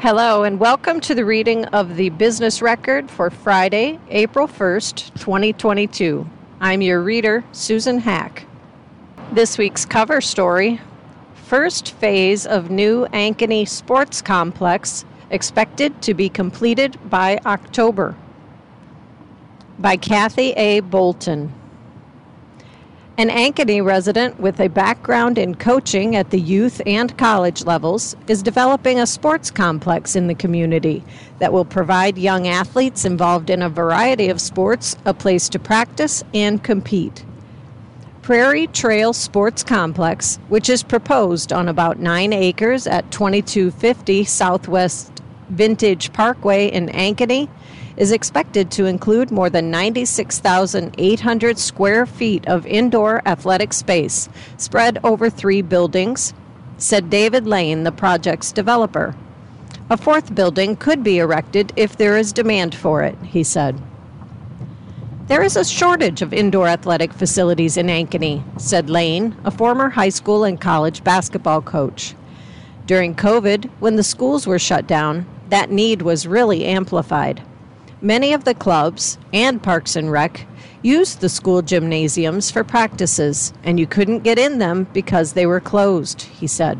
Hello, and welcome to the reading of the business record for Friday, April 1st, 2022. I'm your reader, Susan Hack. This week's cover story First phase of new Ankeny Sports Complex expected to be completed by October. By Kathy A. Bolton. An Ankeny resident with a background in coaching at the youth and college levels is developing a sports complex in the community that will provide young athletes involved in a variety of sports a place to practice and compete. Prairie Trail Sports Complex, which is proposed on about 9 acres at 2250 Southwest Vintage Parkway in Ankeny, is expected to include more than 96,800 square feet of indoor athletic space spread over three buildings, said David Lane, the project's developer. A fourth building could be erected if there is demand for it, he said. There is a shortage of indoor athletic facilities in Ankeny, said Lane, a former high school and college basketball coach. During COVID, when the schools were shut down, that need was really amplified. Many of the clubs and Parks and Rec used the school gymnasiums for practices, and you couldn't get in them because they were closed, he said.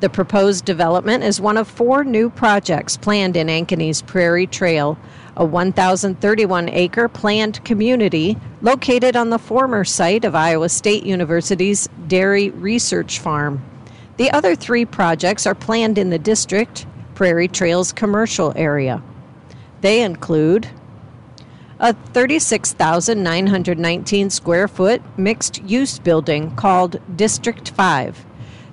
The proposed development is one of four new projects planned in Ankeny's Prairie Trail, a 1,031 acre planned community located on the former site of Iowa State University's Dairy Research Farm. The other three projects are planned in the district, Prairie Trail's commercial area. They include a 36,919 square foot mixed use building called District 5.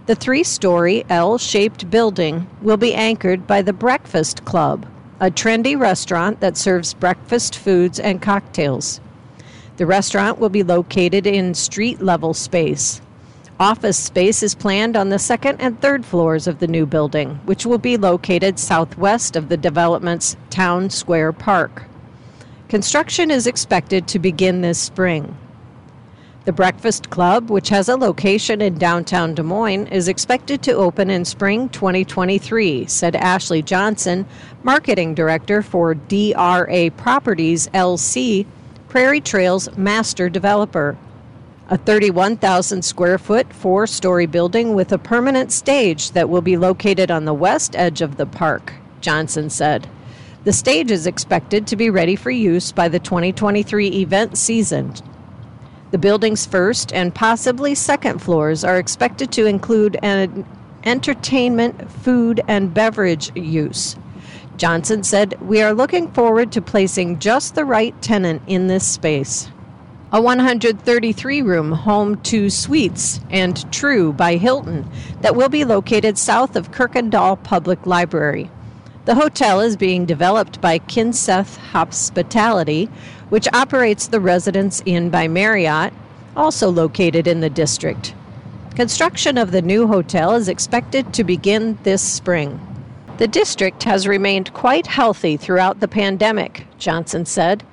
The three story L shaped building will be anchored by the Breakfast Club, a trendy restaurant that serves breakfast foods and cocktails. The restaurant will be located in street level space. Office space is planned on the second and third floors of the new building, which will be located southwest of the development's Town Square Park. Construction is expected to begin this spring. The Breakfast Club, which has a location in downtown Des Moines, is expected to open in spring 2023, said Ashley Johnson, marketing director for DRA Properties LC, Prairie Trail's master developer a 31,000 square foot, four story building with a permanent stage that will be located on the west edge of the park, Johnson said. The stage is expected to be ready for use by the 2023 event season. The building's first and possibly second floors are expected to include an entertainment, food, and beverage use. Johnson said, We are looking forward to placing just the right tenant in this space a 133 room Home2 Suites and Tru by Hilton that will be located south of Kirkendall Public Library. The hotel is being developed by Kinseth Hospitality, which operates the Residence Inn by Marriott, also located in the district. Construction of the new hotel is expected to begin this spring. The district has remained quite healthy throughout the pandemic, Johnson said.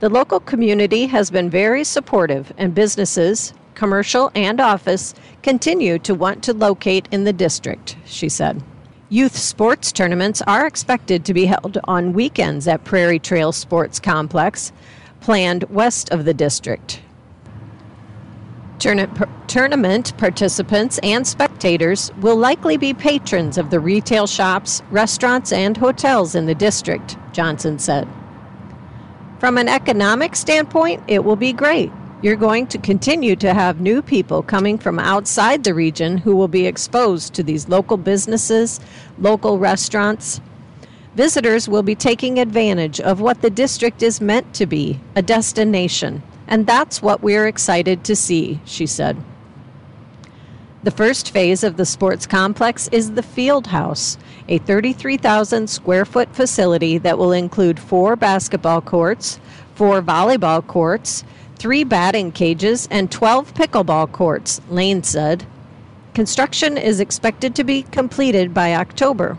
The local community has been very supportive, and businesses, commercial and office, continue to want to locate in the district, she said. Youth sports tournaments are expected to be held on weekends at Prairie Trail Sports Complex, planned west of the district. Tournament participants and spectators will likely be patrons of the retail shops, restaurants, and hotels in the district, Johnson said. From an economic standpoint, it will be great. You're going to continue to have new people coming from outside the region who will be exposed to these local businesses, local restaurants. Visitors will be taking advantage of what the district is meant to be a destination. And that's what we're excited to see, she said. The first phase of the sports complex is the Field House, a 33,000 square foot facility that will include four basketball courts, four volleyball courts, three batting cages, and 12 pickleball courts, Lane said. Construction is expected to be completed by October.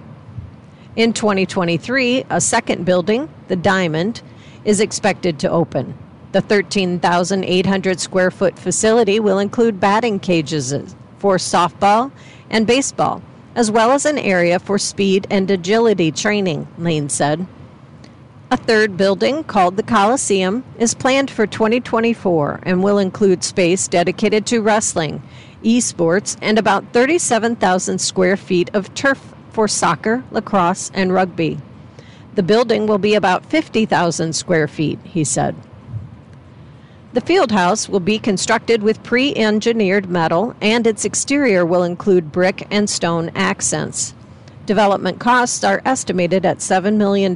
In 2023, a second building, the Diamond, is expected to open. The 13,800 square foot facility will include batting cages for softball and baseball, as well as an area for speed and agility training, Lane said. A third building, called the Coliseum, is planned for 2024 and will include space dedicated to wrestling, esports, and about 37,000 square feet of turf for soccer, lacrosse, and rugby. The building will be about 50,000 square feet, he said. The field house will be constructed with pre engineered metal, and its exterior will include brick and stone accents. Development costs are estimated at $7 million.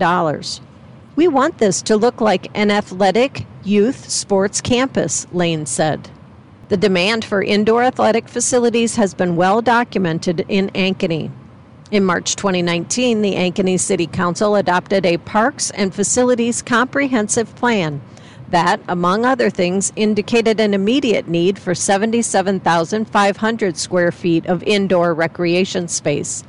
We want this to look like an athletic youth sports campus, Lane said. The demand for indoor athletic facilities has been well documented in Ankeny. In March 2019, the Ankeny City Council adopted a Parks and Facilities Comprehensive Plan that, among other things, indicated an immediate need for 77,500 square feet of indoor recreation space.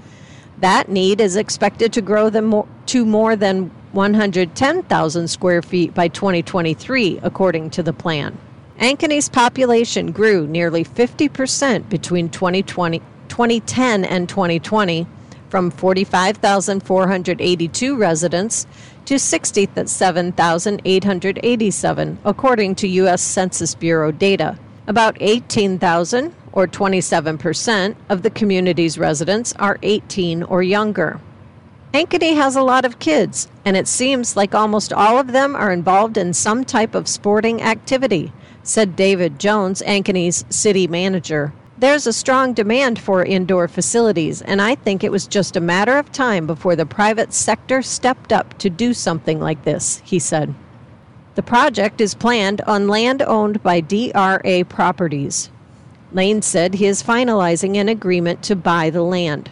That need is expected to grow to more than 110,000 square feet by 2023, according to the plan. Ankeny's population grew nearly 50% between 2020, 2010 and 2020, from 45,482 residents to 67,887, according to U.S. Census Bureau data. About 18,000, or 27%, of the community's residents are 18 or younger. Ankeny has a lot of kids, and it seems like almost all of them are involved in some type of sporting activity, said David Jones, Ankeny's city manager. There's a strong demand for indoor facilities, and I think it was just a matter of time before the private sector stepped up to do something like this, he said. The project is planned on land owned by DRA Properties. Lane said he is finalizing an agreement to buy the land.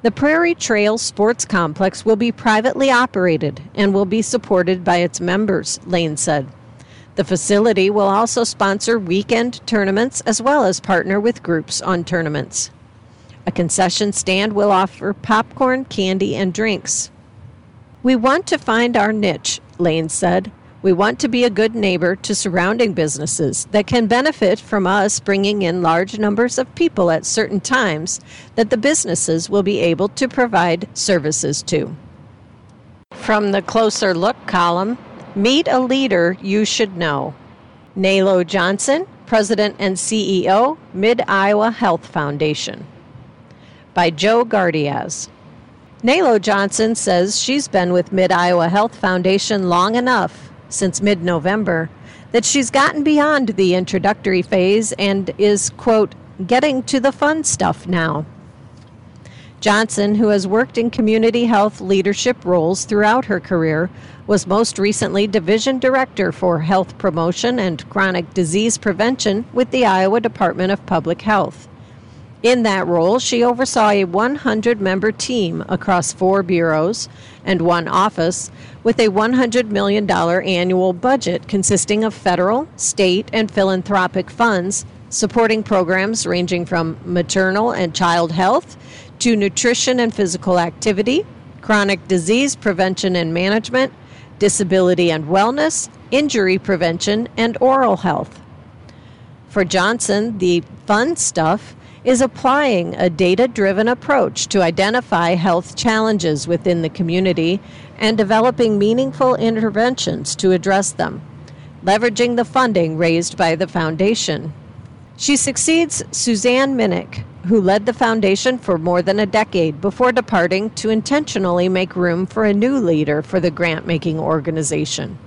The Prairie Trail Sports Complex will be privately operated and will be supported by its members, Lane said. The facility will also sponsor weekend tournaments as well as partner with groups on tournaments. A concession stand will offer popcorn, candy, and drinks. We want to find our niche, Lane said. We want to be a good neighbor to surrounding businesses that can benefit from us bringing in large numbers of people at certain times that the businesses will be able to provide services to. From the Closer Look column, Meet a leader you should know. Nalo Johnson, President and CEO, Mid Iowa Health Foundation. By Joe Gardyasz. Nalo Johnson says she's been with Mid Iowa Health Foundation long enough, since mid November, that she's gotten beyond the introductory phase and is, quote, getting to the fun stuff now. Johnson, who has worked in community health leadership roles throughout her career, was most recently Division Director for Health Promotion and Chronic Disease Prevention with the Iowa Department of Public Health. In that role, she oversaw a 100 member team across four bureaus and one office with a $100 million annual budget consisting of federal, state, and philanthropic funds supporting programs ranging from maternal and child health to nutrition and physical activity, chronic disease prevention and management, disability and wellness, injury prevention, and oral health. For Johnson, the fun stuff is applying a data driven approach to identify health challenges within the community and developing meaningful interventions to address them, leveraging the funding raised by the foundation. She succeeds Suzanne Mineck, who led the foundation for more than a decade before departing to intentionally make room for a new leader for the grant making organization.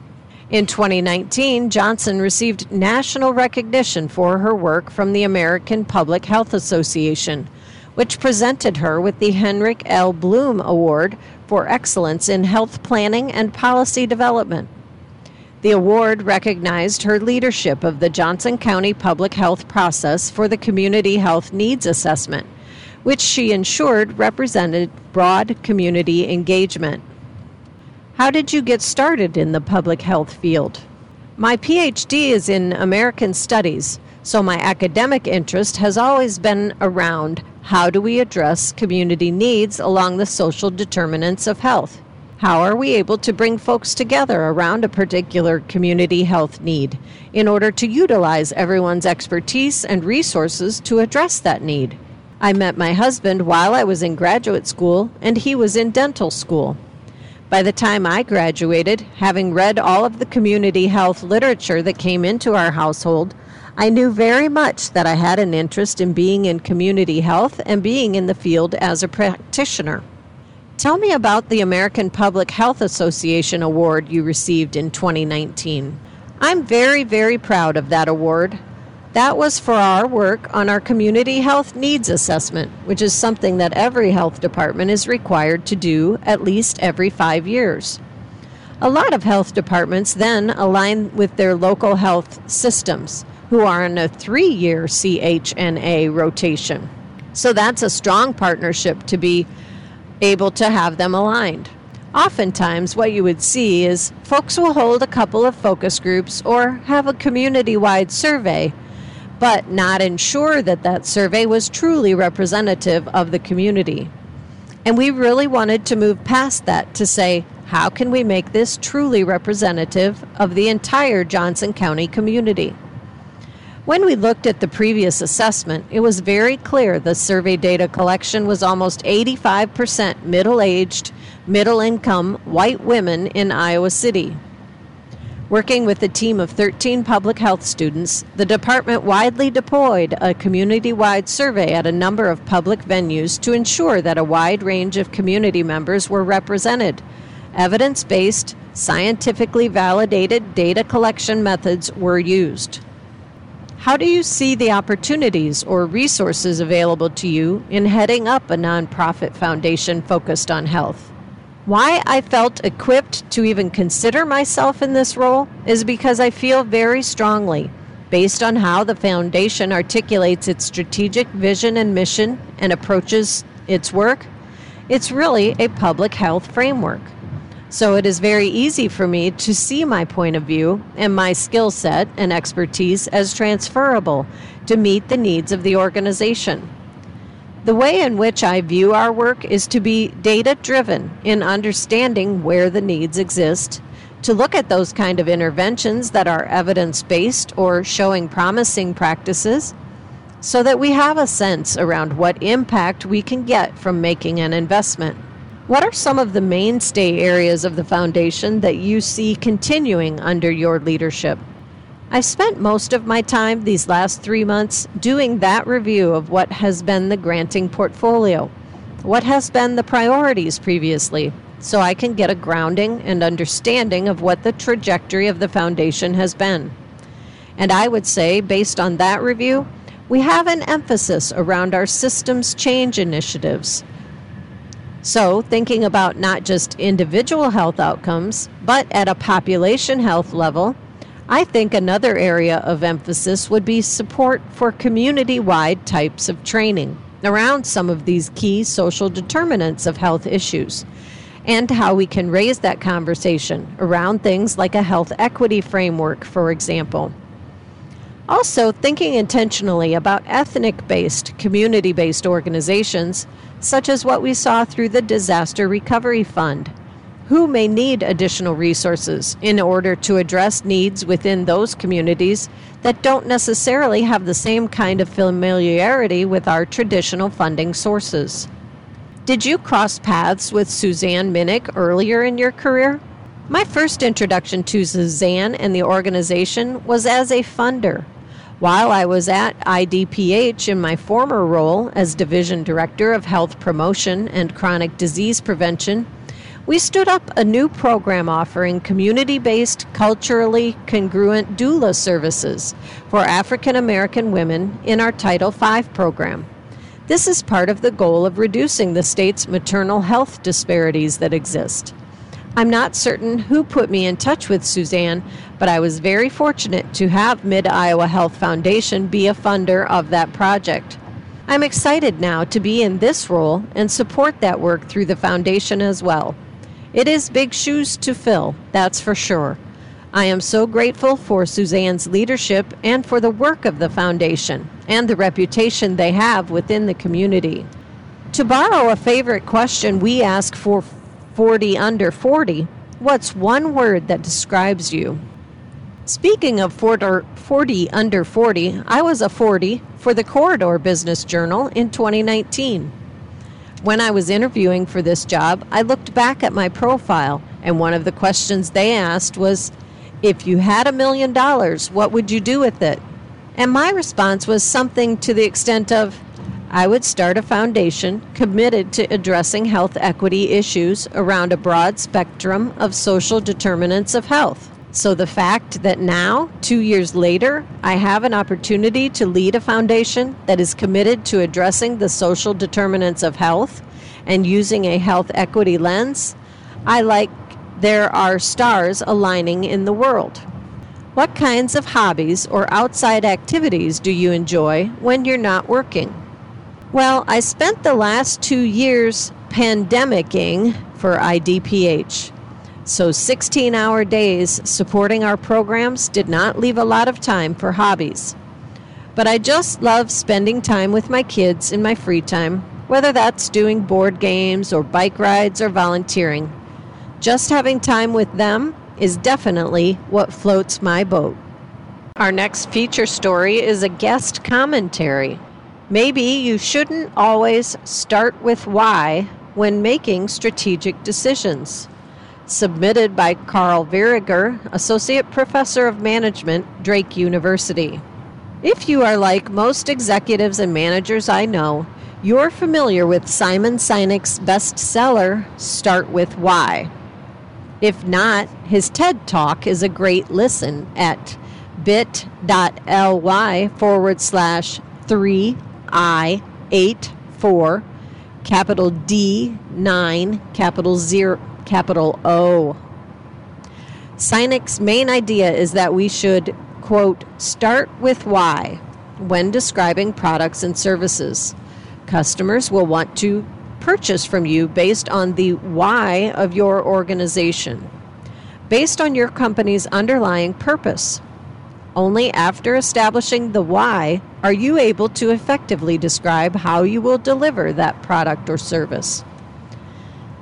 In 2019, Johnson received national recognition for her work from the American Public Health Association, which presented her with the Henrik L. Blum Award for Excellence in Health Planning and Policy Development. The award recognized her leadership of the Johnson County public health process for the Community Health Needs Assessment, which she ensured represented broad community engagement. How did you get started in the public health field? My PhD is in American Studies, so my academic interest has always been around how do we address community needs along the social determinants of health. How are we able to bring folks together around a particular community health need in order to utilize everyone's expertise and resources to address that need? I met my husband while I was in graduate school, and he was in dental school. By the time I graduated, having read all of the community health literature that came into our household, I knew very much that I had an interest in being in community health and being in the field as a practitioner. Tell me about the American Public Health Association award you received in 2019. I'm very, very proud of that award. That was for our work on our community health needs assessment, which is something that every health department is required to do at least every five years. A lot of health departments then align with their local health systems, who are in a three year CHNA rotation. So that's a strong partnership to be able to have them aligned. Oftentimes, what you would see is folks will hold a couple of focus groups or have a community wide survey but not ensure that that survey was truly representative of the community. And we really wanted to move past that to say, how can we make this truly representative of the entire Johnson County community? When we looked at the previous assessment, it was very clear the survey data collection was almost 85% middle aged, middle income white women in Iowa City. Working with a team of 13 public health students, the department widely deployed a community wide survey at a number of public venues to ensure that a wide range of community members were represented. Evidence based, scientifically validated data collection methods were used. How do you see the opportunities or resources available to you in heading up a nonprofit foundation focused on health? Why I felt equipped to even consider myself in this role is because I feel very strongly, based on how the foundation articulates its strategic vision and mission and approaches its work, it's really a public health framework. So it is very easy for me to see my point of view and my skill set and expertise as transferable to meet the needs of the organization. The way in which I view our work is to be data driven in understanding where the needs exist, to look at those kind of interventions that are evidence based or showing promising practices, so that we have a sense around what impact we can get from making an investment. What are some of the mainstay areas of the foundation that you see continuing under your leadership? I've spent most of my time these last three months doing that review of what has been the granting portfolio, what has been the priorities previously, so I can get a grounding and understanding of what the trajectory of the foundation has been. And I would say, based on that review, we have an emphasis around our systems change initiatives. So, thinking about not just individual health outcomes, but at a population health level, I think another area of emphasis would be support for community wide types of training around some of these key social determinants of health issues and how we can raise that conversation around things like a health equity framework, for example. Also, thinking intentionally about ethnic based, community based organizations, such as what we saw through the Disaster Recovery Fund who may need additional resources in order to address needs within those communities that don't necessarily have the same kind of familiarity with our traditional funding sources. Did you cross paths with Suzanne Mineck earlier in your career? My first introduction to Suzanne and the organization was as a funder. While I was at IDPH in my former role as Division Director of Health Promotion and Chronic Disease Prevention, we stood up a new program offering community based, culturally congruent doula services for African American women in our Title V program. This is part of the goal of reducing the state's maternal health disparities that exist. I'm not certain who put me in touch with Suzanne, but I was very fortunate to have Mid Iowa Health Foundation be a funder of that project. I'm excited now to be in this role and support that work through the foundation as well. It is big shoes to fill, that's for sure. I am so grateful for Suzanne's leadership and for the work of the foundation and the reputation they have within the community. To borrow a favorite question we ask for 40 under 40, what's one word that describes you? Speaking of 40 under 40, I was a 40 for the Corridor Business Journal in 2019. When I was interviewing for this job, I looked back at my profile, and one of the questions they asked was If you had a million dollars, what would you do with it? And my response was something to the extent of I would start a foundation committed to addressing health equity issues around a broad spectrum of social determinants of health. So the fact that now, two years later, I have an opportunity to lead a foundation that is committed to addressing the social determinants of health and using a health equity lens, I like there are stars aligning in the world. What kinds of hobbies or outside activities do you enjoy when you're not working? Well, I spent the last two years pandemicking for IDPH. So 16 hour days supporting our programs did not leave a lot of time for hobbies. But I just love spending time with my kids in my free time, whether that's doing board games or bike rides or volunteering. Just having time with them is definitely what floats my boat. Our next feature story is a guest commentary. Maybe you shouldn't always start with why when making strategic decisions submitted by Carl Viriger, Associate Professor of Management, Drake University. If you are like most executives and managers I know, you're familiar with Simon Sinek's bestseller, Start With Why. If not, his TED Talk is a great listen at bit.ly forward slash 3i84 capital D 9 capital 0 capital O. Sinek's main idea is that we should, quote, start with why when describing products and services. Customers will want to purchase from you based on the why of your organization, based on your company's underlying purpose. Only after establishing the why are you able to effectively describe how you will deliver that product or service.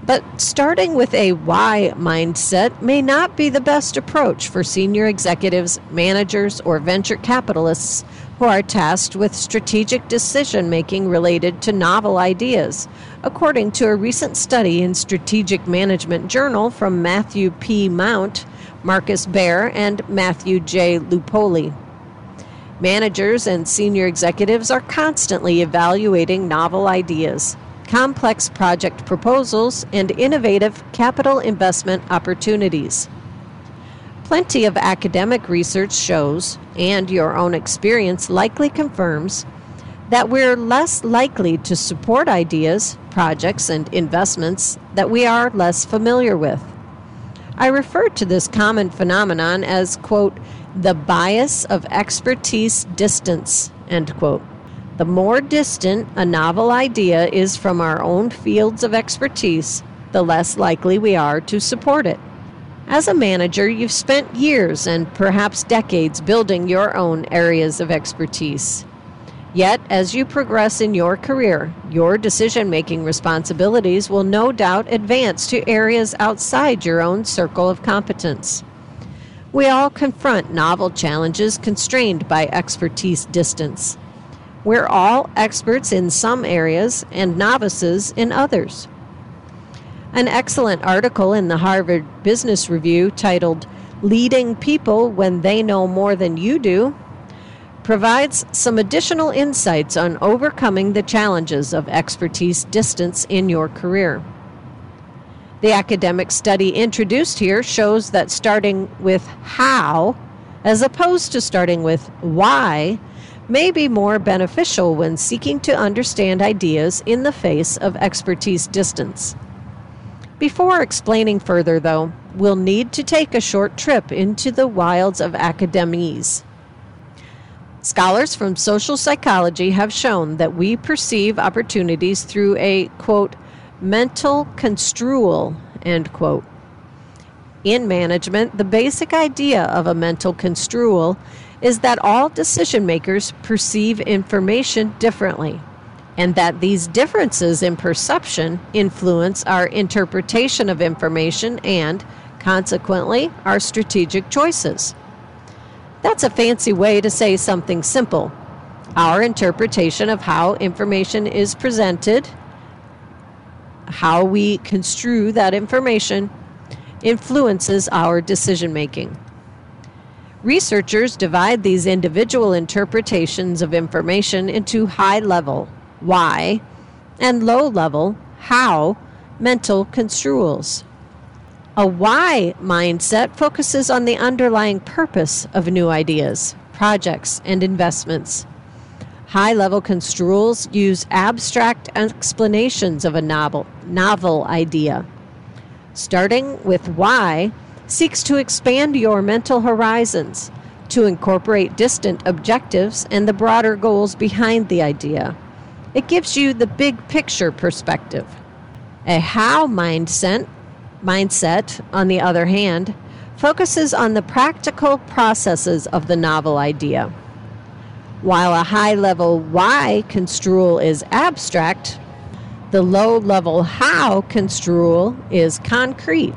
But starting with a why mindset may not be the best approach for senior executives, managers, or venture capitalists who are tasked with strategic decision making related to novel ideas, according to a recent study in Strategic Management Journal from Matthew P. Mount, Markus Baer, and Matthew J. Lupoli. Managers and senior executives are constantly evaluating novel ideas complex project proposals, and innovative capital investment opportunities. Plenty of academic research shows, and your own experience likely confirms, that we're less likely to support ideas, projects, and investments that we are less familiar with. I refer to this common phenomenon as, quote, the bias of expertise distance, end quote. The more distant a novel idea is from our own fields of expertise, the less likely we are to support it. As a manager, you've spent years and perhaps decades building your own areas of expertise. Yet, as you progress in your career, your decision making responsibilities will no doubt advance to areas outside your own circle of competence. We all confront novel challenges constrained by expertise distance. We're all experts in some areas and novices in others. An excellent article in the Harvard Business Review titled Leading People When They Know More Than You Do provides some additional insights on overcoming the challenges of expertise distance in your career. The academic study introduced here shows that starting with how, as opposed to starting with why, may be more beneficial when seeking to understand ideas in the face of expertise distance. Before explaining further, though, we'll need to take a short trip into the wilds of academies. Scholars from social psychology have shown that we perceive opportunities through a, quote, mental construal, end quote. In management, the basic idea of a mental construal is that all decision makers perceive information differently, and that these differences in perception influence our interpretation of information and, consequently, our strategic choices. That's a fancy way to say something simple. Our interpretation of how information is presented, how we construe that information, influences our decision making. Researchers divide these individual interpretations of information into high level, why, and low level, how, mental construals. A why mindset focuses on the underlying purpose of new ideas, projects, and investments. High level construals use abstract explanations of a novel, novel idea. Starting with why seeks to expand your mental horizons, to incorporate distant objectives and the broader goals behind the idea. It gives you the big picture perspective. A how mindset, mindset, on the other hand, focuses on the practical processes of the novel idea. While a high level why construal is abstract, the low level how construal is concrete.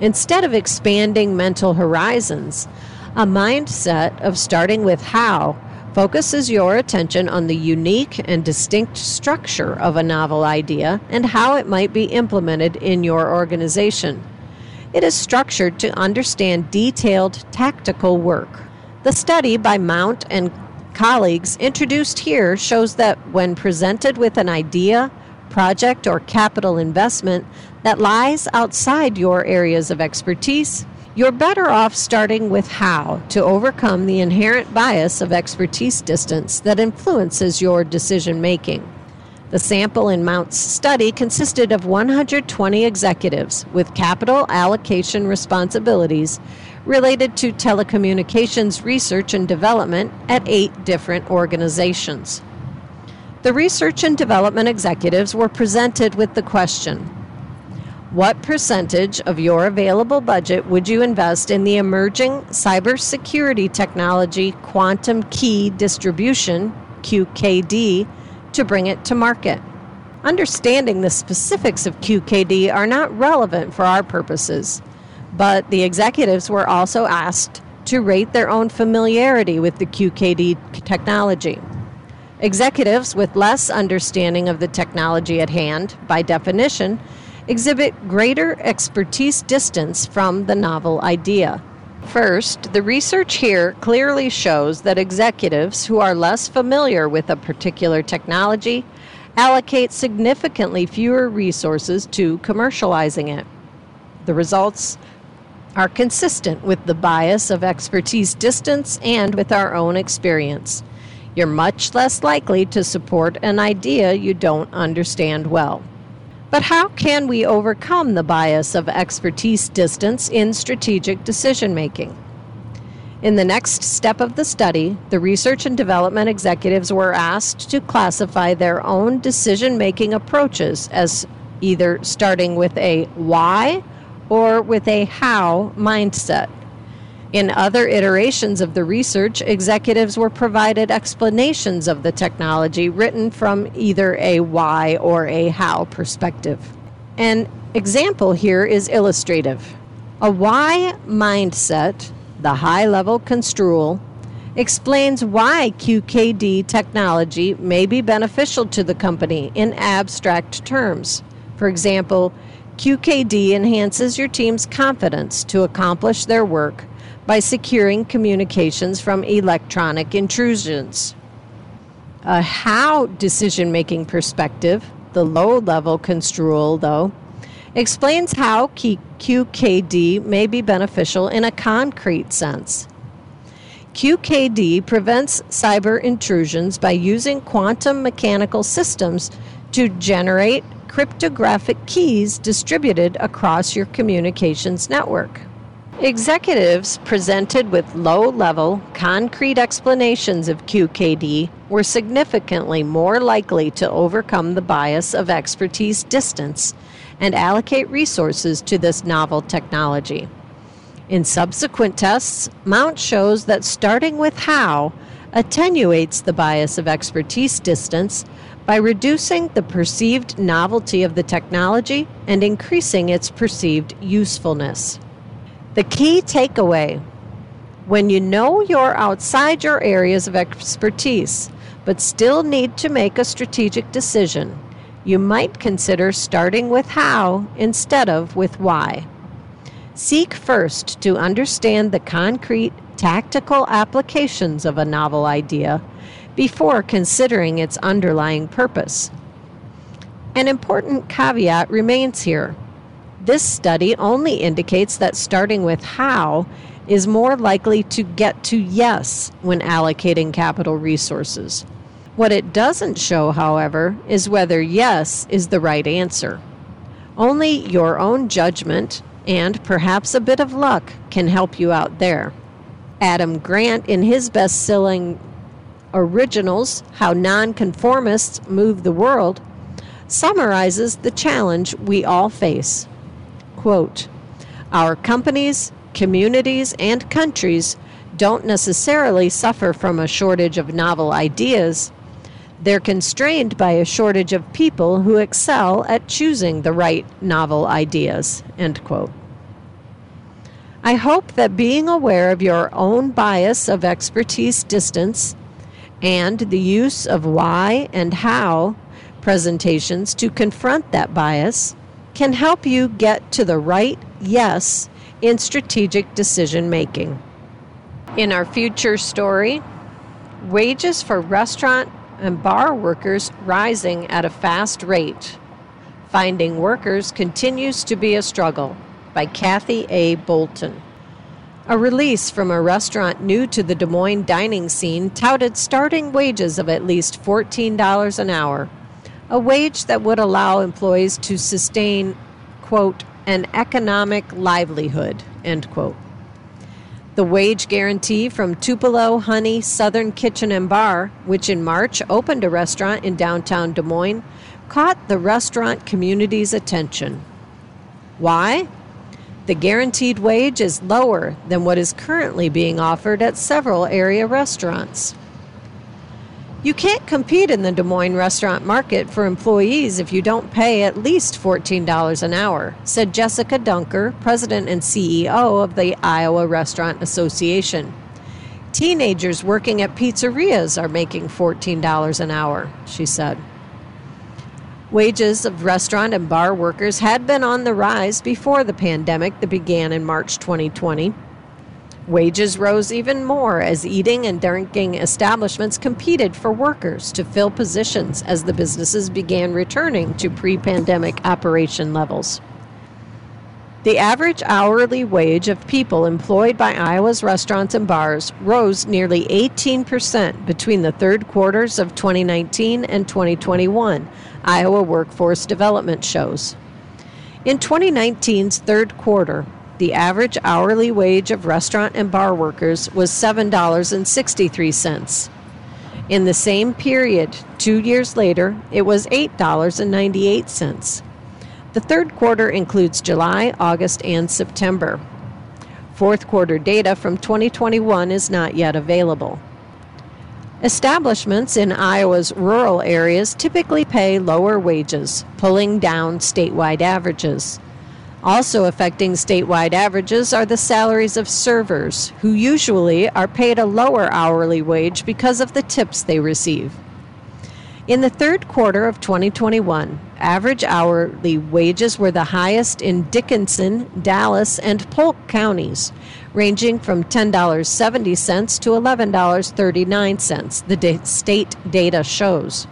Instead of expanding mental horizons, a mindset of starting with how focuses your attention on the unique and distinct structure of a novel idea and how it might be implemented in your organization. It is structured to understand detailed tactical work. The study by Mount and colleagues introduced here shows that when presented with an idea, project, or capital investment that lies outside your areas of expertise, you're better off starting with how to overcome the inherent bias of expertise distance that influences your decision making. The sample in Mount's study consisted of 120 executives with capital allocation responsibilities related to telecommunications research and development at eight different organizations. The research and development executives were presented with the question What percentage of your available budget would you invest in the emerging cybersecurity technology quantum key distribution, QKD, to bring it to market? Understanding the specifics of QKD are not relevant for our purposes but the executives were also asked to rate their own familiarity with the QKD technology. Executives with less understanding of the technology at hand, by definition, exhibit greater expertise distance from the novel idea. First, the research here clearly shows that executives who are less familiar with a particular technology allocate significantly fewer resources to commercializing it. The results are consistent with the bias of expertise distance and with our own experience. You're much less likely to support an idea you don't understand well. But how can we overcome the bias of expertise distance in strategic decision making? In the next step of the study, the research and development executives were asked to classify their own decision making approaches as either starting with a why or with a how mindset. In other iterations of the research, executives were provided explanations of the technology written from either a why or a how perspective. An example here is illustrative. A why mindset, the high level construal, explains why QKD technology may be beneficial to the company in abstract terms. For example, QKD enhances your team's confidence to accomplish their work by securing communications from electronic intrusions. A how decision making perspective, the low level construal, though, explains how QKD may be beneficial in a concrete sense. QKD prevents cyber intrusions by using quantum mechanical systems to generate cryptographic keys distributed across your communications network. Executives presented with low level, concrete explanations of QKD were significantly more likely to overcome the bias of expertise distance and allocate resources to this novel technology. In subsequent tests, Mount shows that starting with how attenuates the bias of expertise distance by reducing the perceived novelty of the technology and increasing its perceived usefulness. The key takeaway When you know you're outside your areas of expertise, but still need to make a strategic decision, you might consider starting with how instead of with why. Seek first to understand the concrete, tactical applications of a novel idea before considering its underlying purpose. An important caveat remains here. This study only indicates that starting with how is more likely to get to yes when allocating capital resources. What it doesn't show, however, is whether yes is the right answer. Only your own judgment and perhaps a bit of luck can help you out there. Adam Grant, in his best selling Originals How Nonconformists Move the World, summarizes the challenge we all face. Quote Our companies, communities, and countries don't necessarily suffer from a shortage of novel ideas. They're constrained by a shortage of people who excel at choosing the right novel ideas. End quote. I hope that being aware of your own bias of expertise distance and the use of why and how presentations to confront that bias can help you get to the right yes in strategic decision making. In our future story, wages for restaurant and bar workers rising at a fast rate. Finding workers continues to be a struggle by Kathy A. Bolton. A release from a restaurant new to the Des Moines dining scene touted starting wages of at least $14 an hour, a wage that would allow employees to sustain, quote, an economic livelihood, end quote. The wage guarantee from Tupelo Honey Southern Kitchen and Bar, which in March opened a restaurant in downtown Des Moines, caught the restaurant community's attention. Why? The guaranteed wage is lower than what is currently being offered at several area restaurants. You can't compete in the Des Moines restaurant market for employees if you don't pay at least $14 an hour, said Jessica Dunker, president and CEO of the Iowa Restaurant Association. Teenagers working at pizzerias are making $14 an hour, she said. Wages of restaurant and bar workers had been on the rise before the pandemic that began in March 2020. Wages rose even more as eating and drinking establishments competed for workers to fill positions as the businesses began returning to pre pandemic operation levels. The average hourly wage of people employed by Iowa's restaurants and bars rose nearly 18% between the third quarters of 2019 and 2021, Iowa Workforce Development shows. In 2019's third quarter, the average hourly wage of restaurant and bar workers was $7.63. In the same period, two years later, it was $8.98. The third quarter includes July, August, and September. Fourth quarter data from 2021 is not yet available. Establishments in Iowa's rural areas typically pay lower wages, pulling down statewide averages. Also affecting statewide averages are the salaries of servers, who usually are paid a lower hourly wage because of the tips they receive. In the third quarter of 2021, average hourly wages were the highest in Dickinson, Dallas, and Polk counties, ranging from $10.70 to $11.39, the state data shows.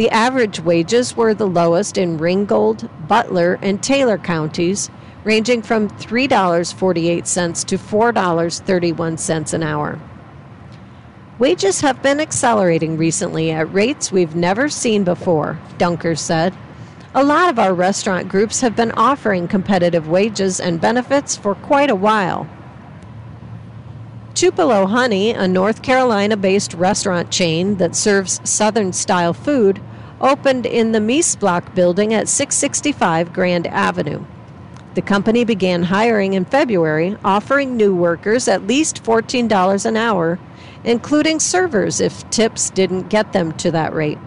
The average wages were the lowest in Ringgold, Butler, and Taylor counties, ranging from $3.48 to $4.31 an hour. Wages have been accelerating recently at rates we've never seen before, Dunker said. A lot of our restaurant groups have been offering competitive wages and benefits for quite a while. Tupelo Honey, a North Carolina based restaurant chain that serves Southern style food, opened in the Mies Block building at 665 Grand Avenue. The company began hiring in February, offering new workers at least $14 an hour including servers if tips didn't get them to that rate.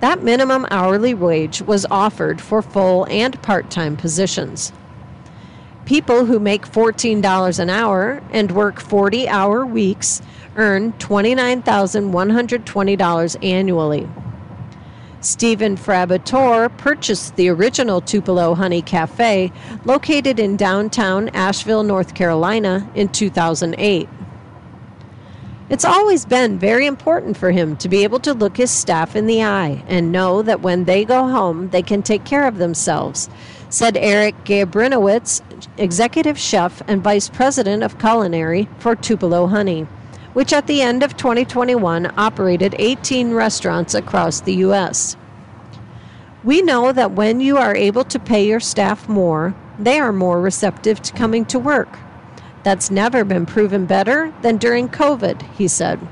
That minimum hourly wage was offered for full and part time positions. People who make $14 an hour and work 40 hour weeks earn $29,120 annually. Stephen Frabator purchased the original Tupelo Honey Cafe located in downtown Asheville, North Carolina in 2008. It's always been very important for him to be able to look his staff in the eye and know that when they go home, they can take care of themselves, said Eric Gabrynowicz, executive chef and vice president of culinary for Tupelo Honey which at the end of 2021 operated 18 restaurants across the U.S. We know that when you are able to pay your staff more, they are more receptive to coming to work. That's never been proven better than during COVID, he said.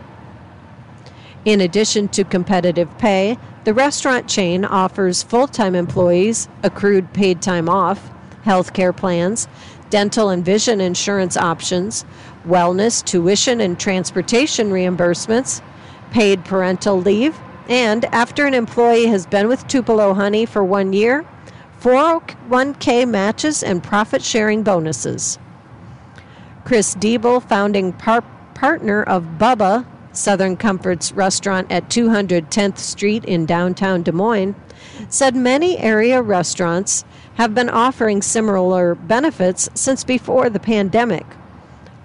In addition to competitive pay, the restaurant chain offers full time employees accrued paid time off, health care plans, dental and vision insurance options, wellness, tuition, and transportation reimbursements, paid parental leave, and after an employee has been with Tupelo Honey for one year, 401k matches and profit sharing bonuses. Chris Diebel, founding par- partner of Bubba, Southern Comforts restaurant at 210th Street in downtown Des Moines, said many area restaurants have been offering similar benefits since before the pandemic.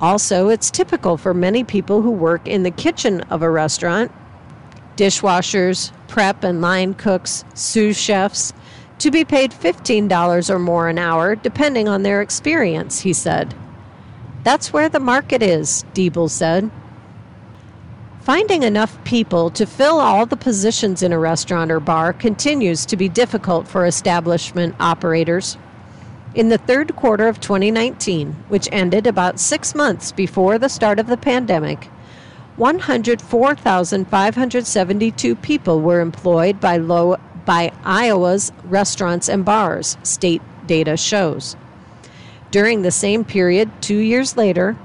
Also, it's typical for many people who work in the kitchen of a restaurant dishwashers, prep and line cooks, sous chefs to be paid $15 or more an hour, depending on their experience, he said. That's where the market is, Diebel said. Finding enough people to fill all the positions in a restaurant or bar continues to be difficult for establishment operators. In the third quarter of 2019, which ended about six months before the start of the pandemic, 104,572 people were employed by, low, by Iowa's restaurants and bars, state data shows. During the same period, two years later,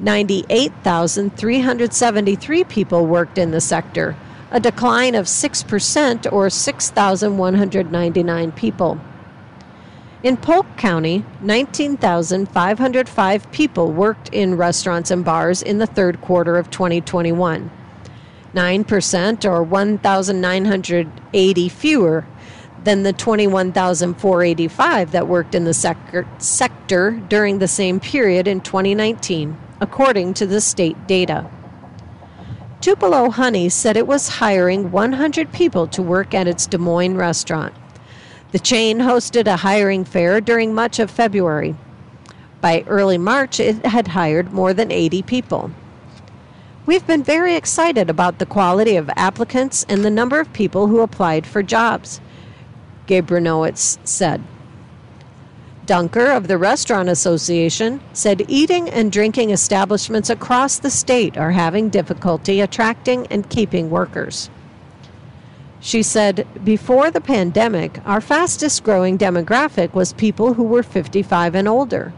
98,373 people worked in the sector, a decline of 6% or 6,199 people. In Polk County, 19,505 people worked in restaurants and bars in the third quarter of 2021. 9% or 1,980 fewer than the 21,485 that worked in the sector, sector during the same period in 2019, according to the state data. Tupelo Honey said it was hiring 100 people to work at its Des Moines restaurant. The chain hosted a hiring fair during much of February. By early March, it had hired more than 80 people. We've been very excited about the quality of applicants and the number of people who applied for jobs, Gabrynowicz said. Dunker of the Restaurant Association said eating and drinking establishments across the state are having difficulty attracting and keeping workers. She said, Before the pandemic, our fastest growing demographic was people who were 55 and older.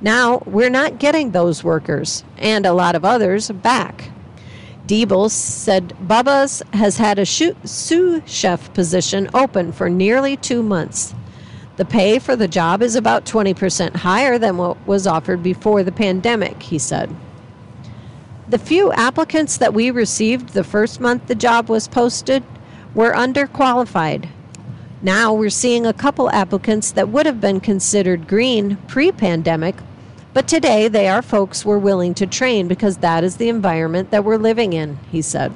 Now, we're not getting those workers and a lot of others back. Diebel said Bubba's has had a sous chef position open for nearly two months. The pay for the job is about 20% higher than what was offered before the pandemic, he said. The few applicants that we received the first month the job was posted were underqualified. Now we're seeing a couple applicants that would have been considered green pre pandemic, but today they are folks we're willing to train because that is the environment that we're living in, he said.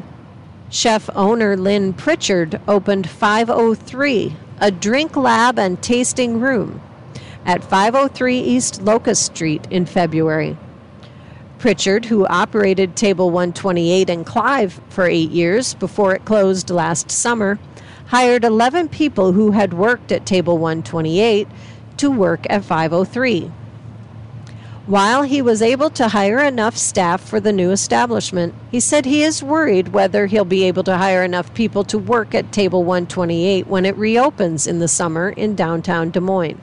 Chef owner Lynn Pritchard opened 503, a drink lab and tasting room, at 503 East Locust Street in February. Pritchard, who operated Table 128 in Clive for eight years before it closed last summer, hired 11 people who had worked at Table 128 to work at 503. While he was able to hire enough staff for the new establishment, he said he is worried whether he'll be able to hire enough people to work at Table 128 when it reopens in the summer in downtown Des Moines.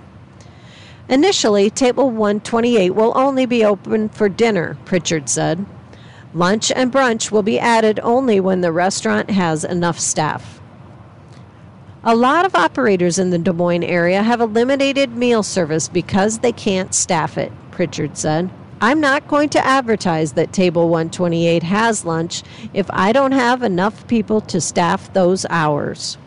Initially, Table 128 will only be open for dinner, Pritchard said. Lunch and brunch will be added only when the restaurant has enough staff. A lot of operators in the Des Moines area have eliminated meal service because they can't staff it, Pritchard said. I'm not going to advertise that Table 128 has lunch if I don't have enough people to staff those hours.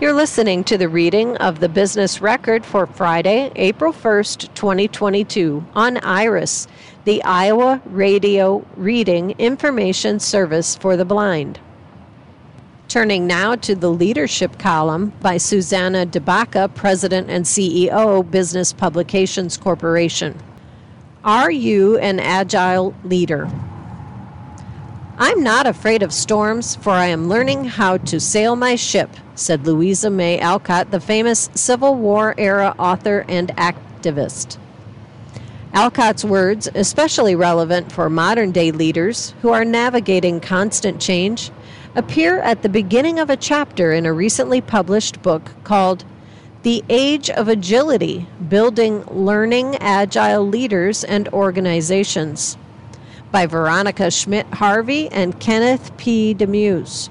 You're listening to the reading of the business record for Friday, April 1st, 2022, on IRIS, the Iowa Radio Reading Information Service for the Blind. Turning now to the leadership column by Suzanna de Baca, President and CEO, Business Publications Corporation. Are you an agile leader? I'm not afraid of storms, for I am learning how to sail my ship, said Louisa May Alcott, the famous Civil War era author and activist. Alcott's words, especially relevant for modern day leaders who are navigating constant change, appear at the beginning of a chapter in a recently published book called The Age of Agility Building Learning Agile Leaders and Organizations by Veronica Schmidt Harvey and Kenneth P. De Meuse.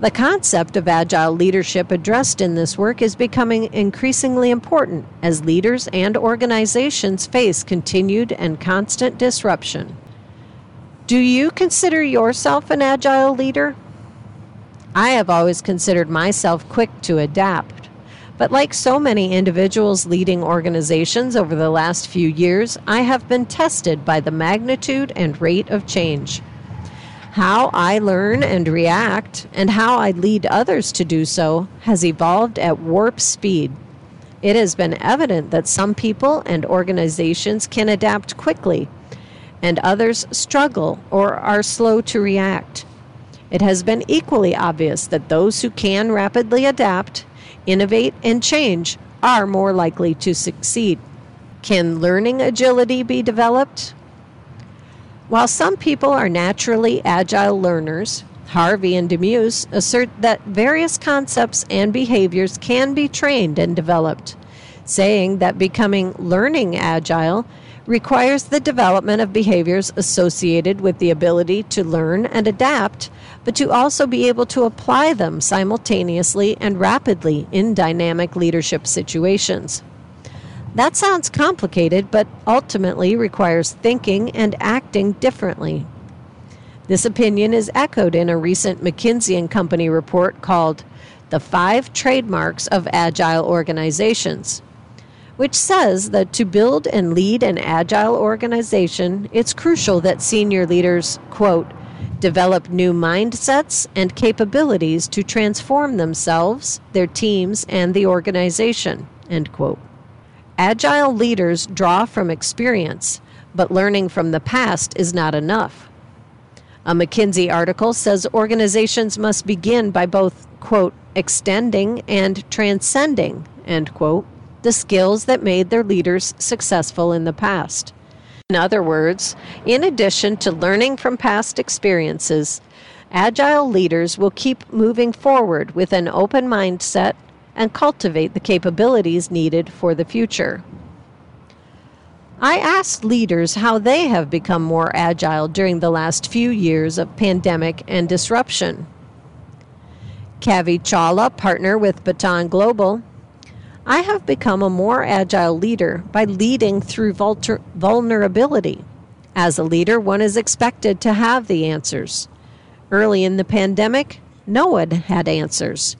The concept of agile leadership addressed in this work is becoming increasingly important as leaders and organizations face continued and constant disruption. Do you consider yourself an agile leader? I have always considered myself quick to adapt. But like so many individuals leading organizations over the last few years, I have been tested by the magnitude and rate of change. How I learn and react, and how I lead others to do so, has evolved at warp speed. It has been evident that some people and organizations can adapt quickly and others struggle or are slow to react. It has been equally obvious that those who can rapidly adapt, innovate, and change are more likely to succeed. Can learning agility be developed? While some people are naturally agile learners, Harvey and De Meuse assert that various concepts and behaviors can be trained and developed, saying that becoming learning agile requires the development of behaviors associated with the ability to learn and adapt, but to also be able to apply them simultaneously and rapidly in dynamic leadership situations. That sounds complicated, but ultimately requires thinking and acting differently. This opinion is echoed in a recent McKinsey and Company report called The Five Trademarks of Agile Organizations which says that to build and lead an agile organization, it's crucial that senior leaders, quote, develop new mindsets and capabilities to transform themselves, their teams, and the organization, end quote. Agile leaders draw from experience, but learning from the past is not enough. A McKinsey article says organizations must begin by both, quote, extending and transcending, end quote, the skills that made their leaders successful in the past. In other words, in addition to learning from past experiences, agile leaders will keep moving forward with an open mindset and cultivate the capabilities needed for the future. I asked leaders how they have become more agile during the last few years of pandemic and disruption. Kavi Chawla, partner with Baton Global, I have become a more agile leader by leading through vulter- vulnerability. As a leader, one is expected to have the answers. Early in the pandemic, no one had answers.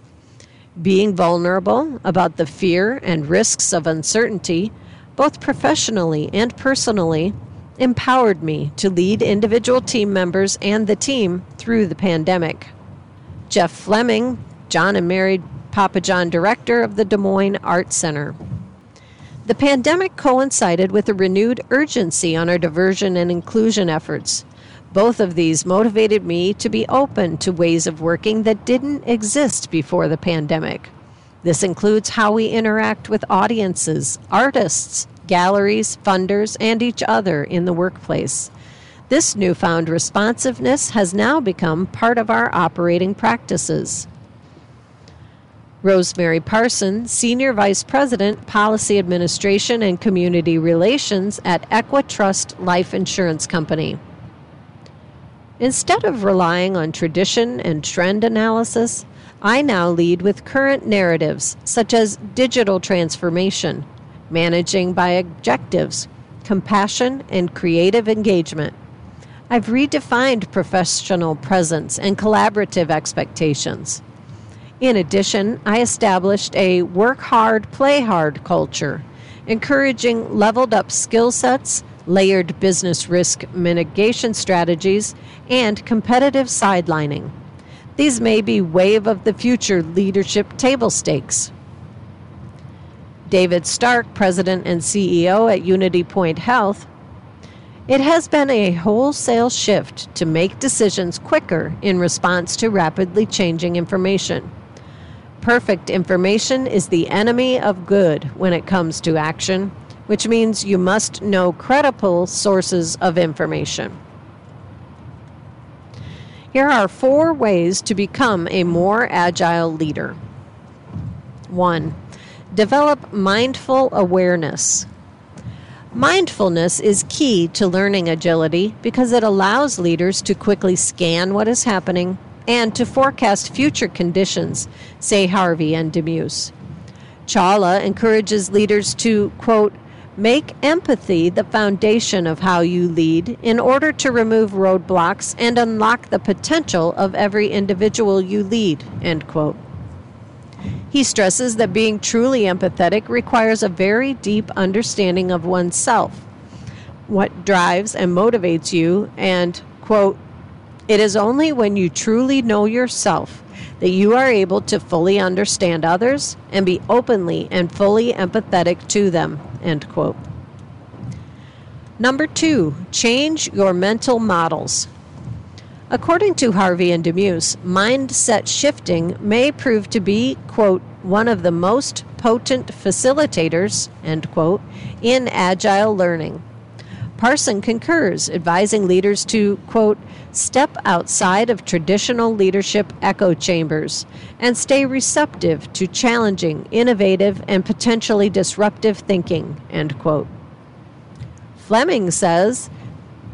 Being vulnerable about the fear and risks of uncertainty, both professionally and personally, empowered me to lead individual team members and the team through the pandemic. Jeff Fleming, John and Mary Pappajohn director of the Des Moines Art Center. The pandemic coincided with a renewed urgency on our diversion and inclusion efforts. Both of these motivated me to be open to ways of working that didn't exist before the pandemic. This includes how we interact with audiences, artists, galleries, funders, and each other in the workplace. This newfound responsiveness has now become part of our operating practices. Rosemary Parson, Senior Vice President, Policy Administration and Community Relations at Equitrust Life Insurance Company. Instead of relying on tradition and trend analysis, I now lead with current narratives such as digital transformation, managing by objectives, compassion, and creative engagement. I've redefined professional presence and collaborative expectations. In addition, I established a work hard, play hard culture, encouraging leveled up skill sets, layered business risk mitigation strategies, and competitive sidelining. These may be wave of the future leadership table stakes. David Stark, President and CEO at Unity Point Health, it has been a wholesale shift to make decisions quicker in response to rapidly changing information. Perfect information is the enemy of good when it comes to action, which means you must know credible sources of information. Here are four ways to become a more agile leader. 1. Develop mindful awareness. Mindfulness is key to learning agility because it allows leaders to quickly scan what is happening and to forecast future conditions, say Harvey and De Meuse. Chawla encourages leaders to, quote, make empathy the foundation of how you lead in order to remove roadblocks and unlock the potential of every individual you lead, end quote. He stresses that being truly empathetic requires a very deep understanding of oneself, what drives and motivates you, and, quote, it is only when you truly know yourself that you are able to fully understand others and be openly and fully empathetic to them, end quote. Number two, change your mental models. According to Harvey and De Meuse, mindset shifting may prove to be, quote, one of the most potent facilitators, end quote, in agile learning. Parson concurs, advising leaders to, quote, step outside of traditional leadership echo chambers and stay receptive to challenging, innovative, and potentially disruptive thinking, end quote. Fleming says,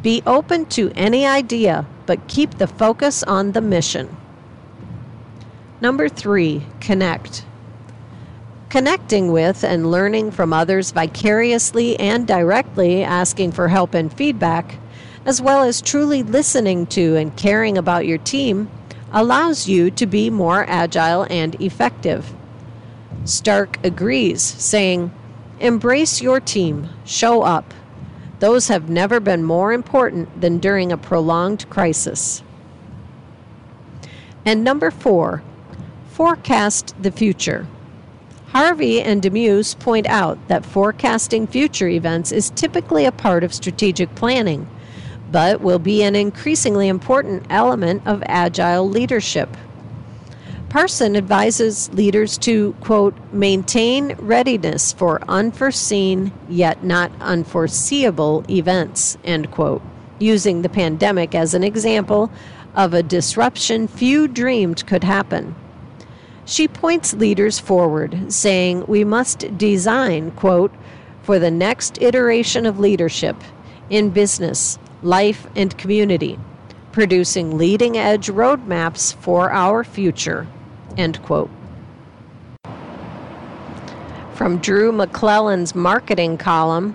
be open to any idea, but keep the focus on the mission. Number three, connect. Connecting with and learning from others vicariously and directly, asking for help and feedback, as well as truly listening to and caring about your team, allows you to be more agile and effective. Stark agrees, saying, Embrace your team, show up, those have never been more important than during a prolonged crisis. And number four, forecast the future. Harvey and De Meuse point out that forecasting future events is typically a part of strategic planning, but will be an increasingly important element of agile leadership. Parson advises leaders to, quote, maintain readiness for unforeseen yet not unforeseeable events, end quote, using the pandemic as an example of a disruption few dreamed could happen. She points leaders forward, saying, We must design, quote, for the next iteration of leadership in business, life, and community, producing leading edge roadmaps for our future. End quote. From Drew McClellan's marketing column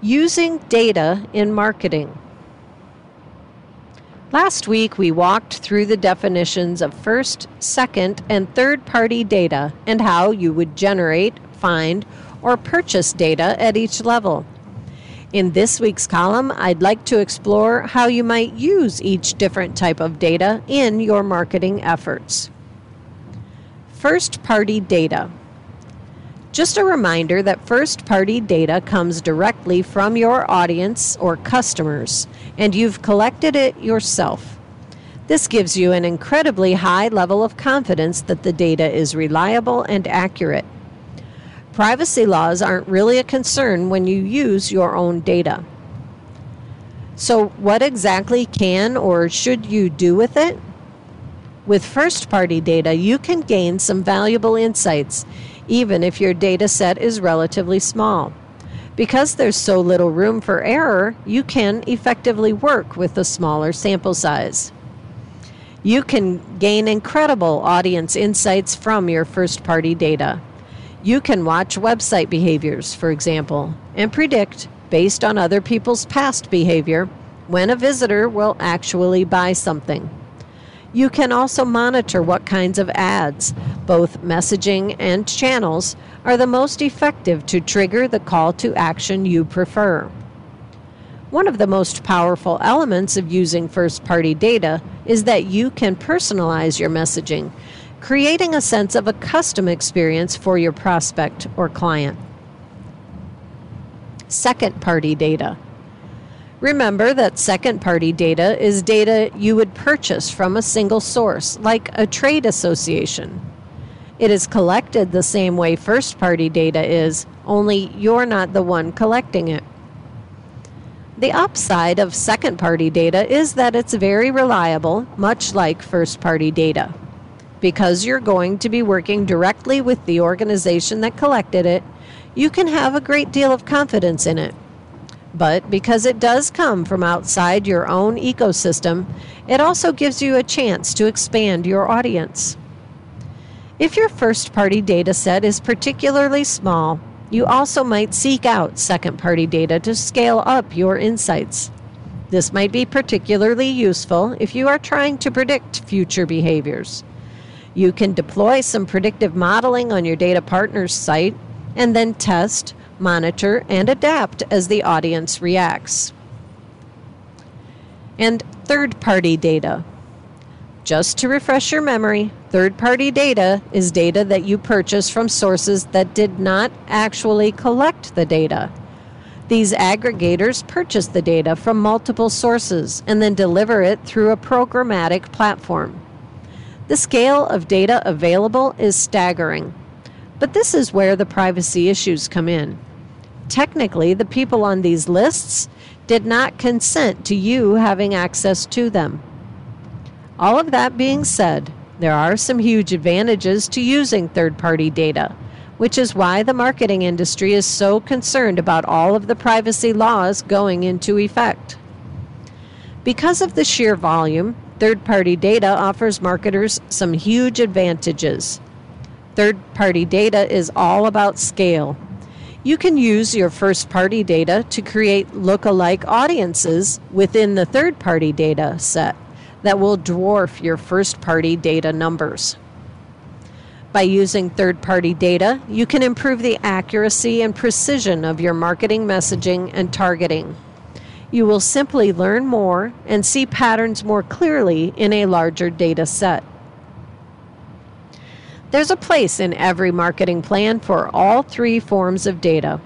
Using Data in Marketing. Last week, we walked through the definitions of first, second, and third party data and how you would generate, find, or purchase data at each level. In this week's column, I'd like to explore how you might use each different type of data in your marketing efforts. First party data. Just a reminder that first party data comes directly from your audience or customers, and you've collected it yourself. This gives you an incredibly high level of confidence that the data is reliable and accurate. Privacy laws aren't really a concern when you use your own data. So, what exactly can or should you do with it? With first party data, you can gain some valuable insights, even if your data set is relatively small. Because there's so little room for error, you can effectively work with a smaller sample size. You can gain incredible audience insights from your first party data. You can watch website behaviors, for example, and predict, based on other people's past behavior, when a visitor will actually buy something. You can also monitor what kinds of ads, both messaging and channels, are the most effective to trigger the call to action you prefer. One of the most powerful elements of using first party data is that you can personalize your messaging, creating a sense of a custom experience for your prospect or client. Second party data. Remember that second party data is data you would purchase from a single source, like a trade association. It is collected the same way first party data is, only you're not the one collecting it. The upside of second party data is that it's very reliable, much like first party data. Because you're going to be working directly with the organization that collected it, you can have a great deal of confidence in it. But because it does come from outside your own ecosystem, it also gives you a chance to expand your audience. If your first party data set is particularly small, you also might seek out second party data to scale up your insights. This might be particularly useful if you are trying to predict future behaviors. You can deploy some predictive modeling on your data partner's site and then test monitor, and adapt as the audience reacts. And third party data. Just to refresh your memory, third party data is data that you purchase from sources that did not actually collect the data. These aggregators purchase the data from multiple sources and then deliver it through a programmatic platform. The scale of data available is staggering, but this is where the privacy issues come in. Technically, the people on these lists did not consent to you having access to them. All of that being said, there are some huge advantages to using third party data, which is why the marketing industry is so concerned about all of the privacy laws going into effect. Because of the sheer volume, third party data offers marketers some huge advantages. Third party data is all about scale. You can use your first party data to create look-alike audiences within the third party data set that will dwarf your first party data numbers. By using third party data, you can improve the accuracy and precision of your marketing messaging and targeting. You will simply learn more and see patterns more clearly in a larger data set. There's a place in every marketing plan for all three forms of data.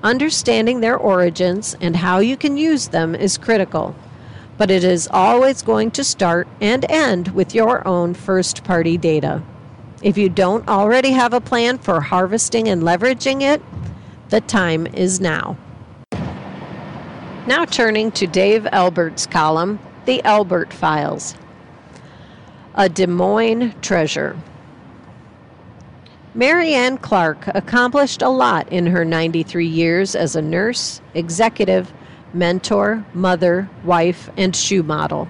Understanding their origins and how you can use them is critical, but it is always going to start and end with your own first party data. If you don't already have a plan for harvesting and leveraging it, the time is now. Now turning to Dave Elbert's column, The Elbert Files. A Des Moines Treasure. Mary Ann Clark accomplished a lot in her 93 years as a nurse, executive, mentor, mother, wife, and shoe model.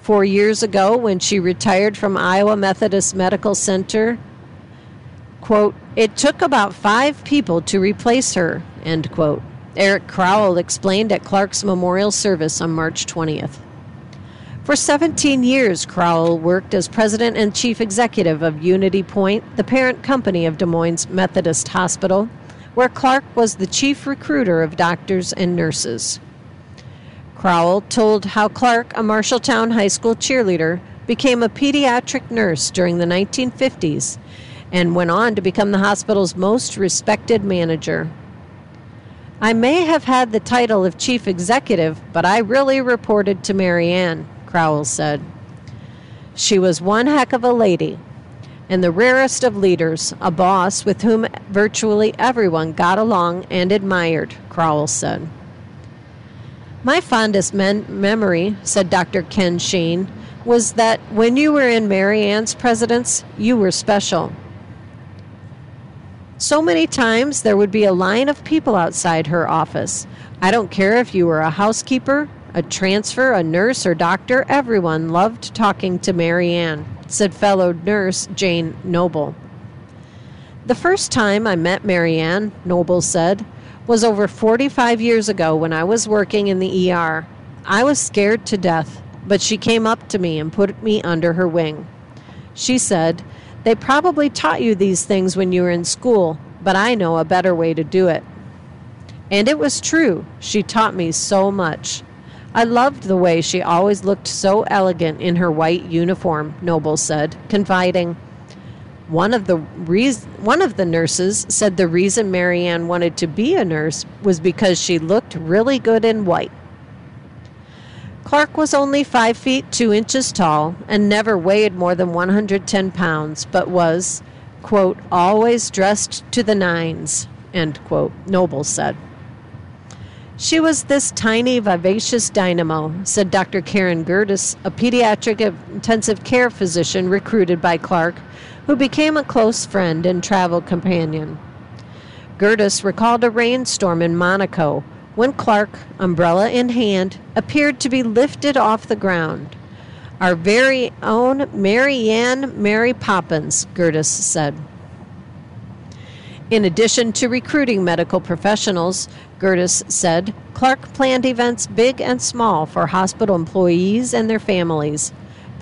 Four years ago, when she retired from Iowa Methodist Medical Center, quote, it took about five people to replace her, end quote. Eric Crowell explained at Clark's memorial service on March 20th. For 17 years, Crowell worked as president and chief executive of Unity Point, the parent company of Des Moines Methodist Hospital, where Clark was the chief recruiter of doctors and nurses. Crowell told how Clark, a Marshalltown High School cheerleader, became a pediatric nurse during the 1950s and went on to become the hospital's most respected manager. I may have had the title of chief executive, but I really reported to Mary Ann. Crowell said. She was one heck of a lady, and the rarest of leaders, a boss with whom virtually everyone got along and admired, Crowell said. My fondest men- memory, said Dr. Ken Sheen, was that when you were in Mary Ann's presidence, you were special. So many times there would be a line of people outside her office. I don't care if you were a housekeeper, a transfer, a nurse, or doctor, everyone loved talking to Marianne, said fellow nurse Jane Noble. The first time I met Marianne, Noble said, was over 45 years ago when I was working in the ER. I was scared to death, but she came up to me and put me under her wing. She said, They probably taught you these things when you were in school, but I know a better way to do it. And it was true. She taught me so much. I loved the way she always looked so elegant in her white uniform, Noble said, confiding. One of the one of the nurses said the reason Marianne wanted to be a nurse was because she looked really good in white. Clark was only five feet two inches tall and never weighed more than 110 pounds, but was, quote, always dressed to the nines, end quote, Noble said. She was this tiny, vivacious dynamo, said Dr. Karen Gertis, a pediatric intensive care physician recruited by Clark who became a close friend and travel companion. Gertis recalled a rainstorm in Monaco when Clark, umbrella in hand, appeared to be lifted off the ground. Our very own Mary Ann Mary Poppins, Gertis said. In addition to recruiting medical professionals, Gertis said, Clark planned events big and small for hospital employees and their families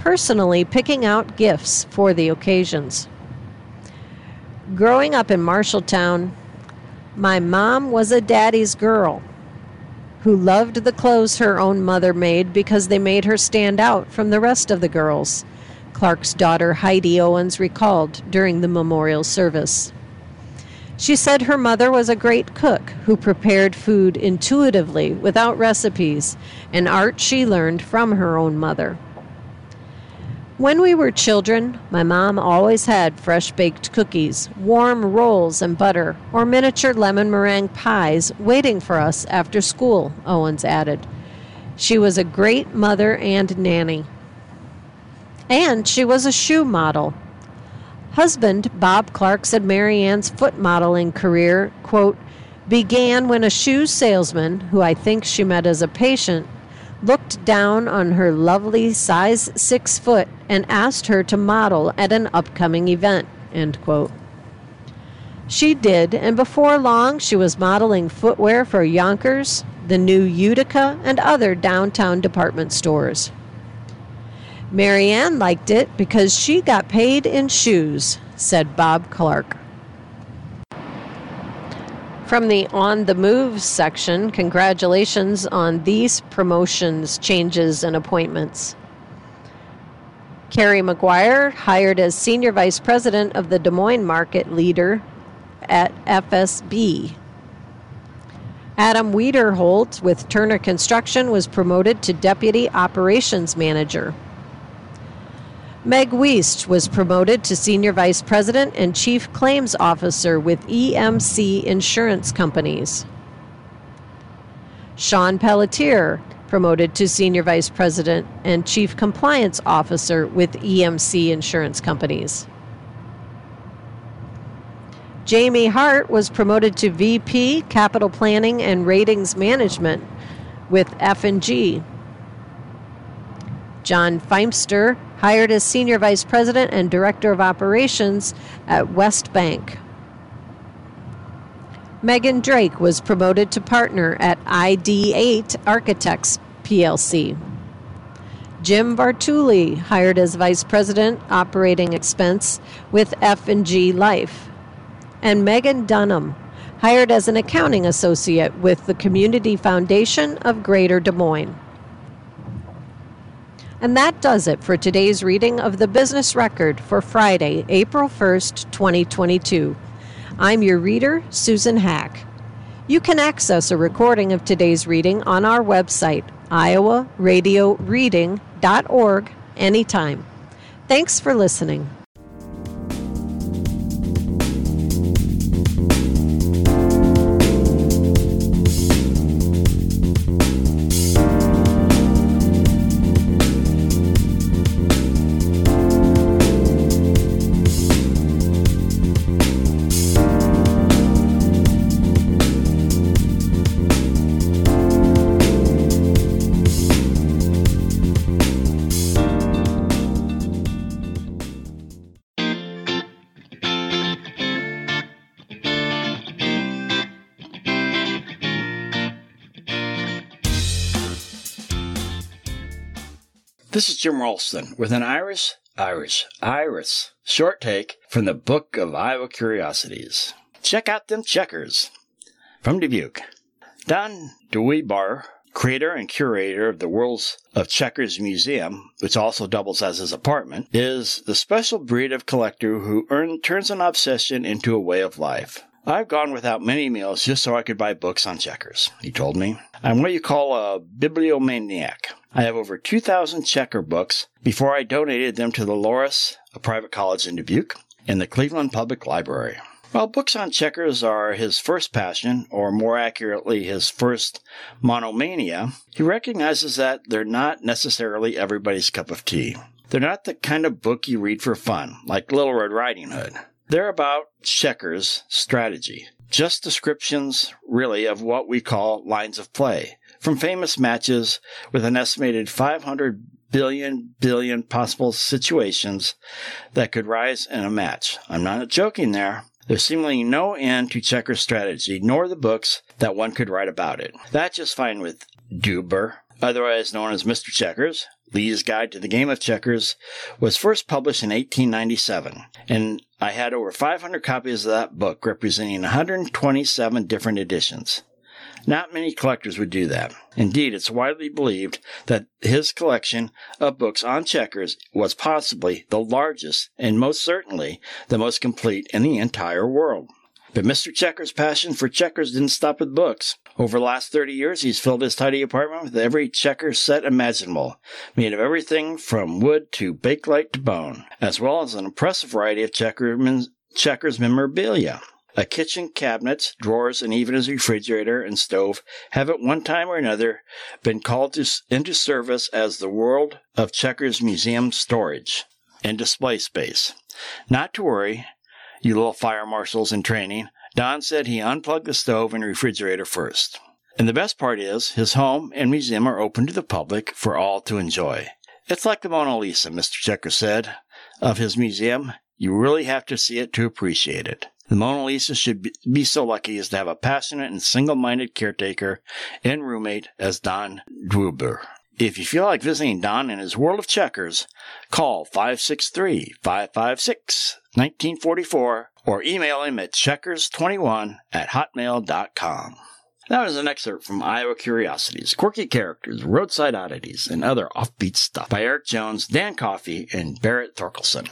personally picking out gifts for the occasions. Growing up in Marshalltown, my mom was a daddy's girl who loved the clothes her own mother made because they made her stand out from the rest of the girls, Clark's daughter Heidi Owens recalled during the memorial service. She said her mother was a great cook who prepared food intuitively without recipes, an art she learned from her own mother. When we were children, my mom always had fresh baked cookies, warm rolls and butter, or miniature lemon meringue pies waiting for us after school, Owens added. She was a great mother and nanny. And she was a shoe model. Husband Bob Clark said Marianne's foot modeling career, quote, began when a shoe salesman, who I think she met as a patient, looked down on her lovely size six foot and asked her to model at an upcoming event. End quote. She did, and before long she was modeling footwear for Younkers, the new Utica, and other downtown department stores. Marianne liked it because she got paid in shoes, said Bob Clark. From the On the Move section, congratulations on these promotions, changes, and appointments. Carrie McGuire, hired as Senior Vice President of the Des Moines Market Leader at FSB. Adam Wiederholt with Turner Construction was promoted to Deputy Operations Manager. Meg Wiest was promoted to Senior Vice President and Chief Claims Officer with EMC Insurance Companies. Sean Pelletier, promoted to Senior Vice President and Chief Compliance Officer with EMC Insurance Companies. Jamie Hart was promoted to VP Capital Planning and Ratings Management with F&G. John Feimster hired as Senior Vice President and Director of Operations at West Bank. Megan Drake was promoted to partner at ID8 Architects PLC. Jim Vartuli hired as Vice President Operating Expense with F&G Life. And Megan Dunham hired as an accounting associate with the Community Foundation of Greater Des Moines. And that does it for today's reading of the Business Record for Friday, April 1st, 2022. I'm your reader, Susan Hack. You can access a recording of today's reading on our website, iowaradioreading.org, anytime. Thanks for listening. This is Jim Ralston with an Irish, Irish, Iris short take from the Book of Iowa Curiosities. Check out them checkers. From Dubuque. Don Deweber, creator and curator of the Worlds of Checkers Museum, which also doubles as his apartment, is the special breed of collector who turns an obsession into a way of life. I've gone without many meals just so I could buy books on checkers, he told me. I'm what you call a bibliomaniac. I have over 2,000 checker books before I donated them to the Loras, a private college in Dubuque, and the Cleveland Public Library. While books on checkers are his first passion, or more accurately, his first monomania, he recognizes that they're not necessarily everybody's cup of tea. They're not the kind of book you read for fun, like Little Red Riding Hood. They're about checkers strategy, just descriptions, really, of what we call lines of play, from famous matches with an estimated 500 billion billion possible situations that could rise in a match. I'm not joking there. There's seemingly no end to checker strategy, nor the books that one could write about it. That's just fine with Duber, otherwise known as Mr. Checkers, Lee's Guide to the Game of Checkers was first published in 1897, and I had over 500 copies of that book representing 127 different editions. Not many collectors would do that. Indeed, it's widely believed that his collection of books on checkers was possibly the largest and most certainly the most complete in the entire world. But Mr. Checker's passion for checkers didn't stop with books. Over the last 30 years, he's filled his tidy apartment with every checker set imaginable, made of everything from wood to bakelite to bone, as well as an impressive variety of checkers memorabilia. A kitchen cabinet, drawers, and even his refrigerator and stove have at one time or another been called to, into service as the World of Checkers Museum storage and display space. Not to worry, you little fire marshals in training, Don said he unplugged the stove and refrigerator first. And the best part is, his home and museum are open to the public for all to enjoy. It's like the Mona Lisa, Mr. Checker said, of his museum. You really have to see it to appreciate it. The Mona Lisa should be so lucky as to have a passionate and single minded caretaker and roommate as Don Druber. If you feel like visiting Don in his world of checkers, call 563 556 1944 or email him at checkers21 at hotmail.com. That was an excerpt from Iowa Curiosities, Quirky Characters, Roadside Oddities, and Other Offbeat Stuff by Eric Jones, Dan Coffey, and Berit Thorkelson.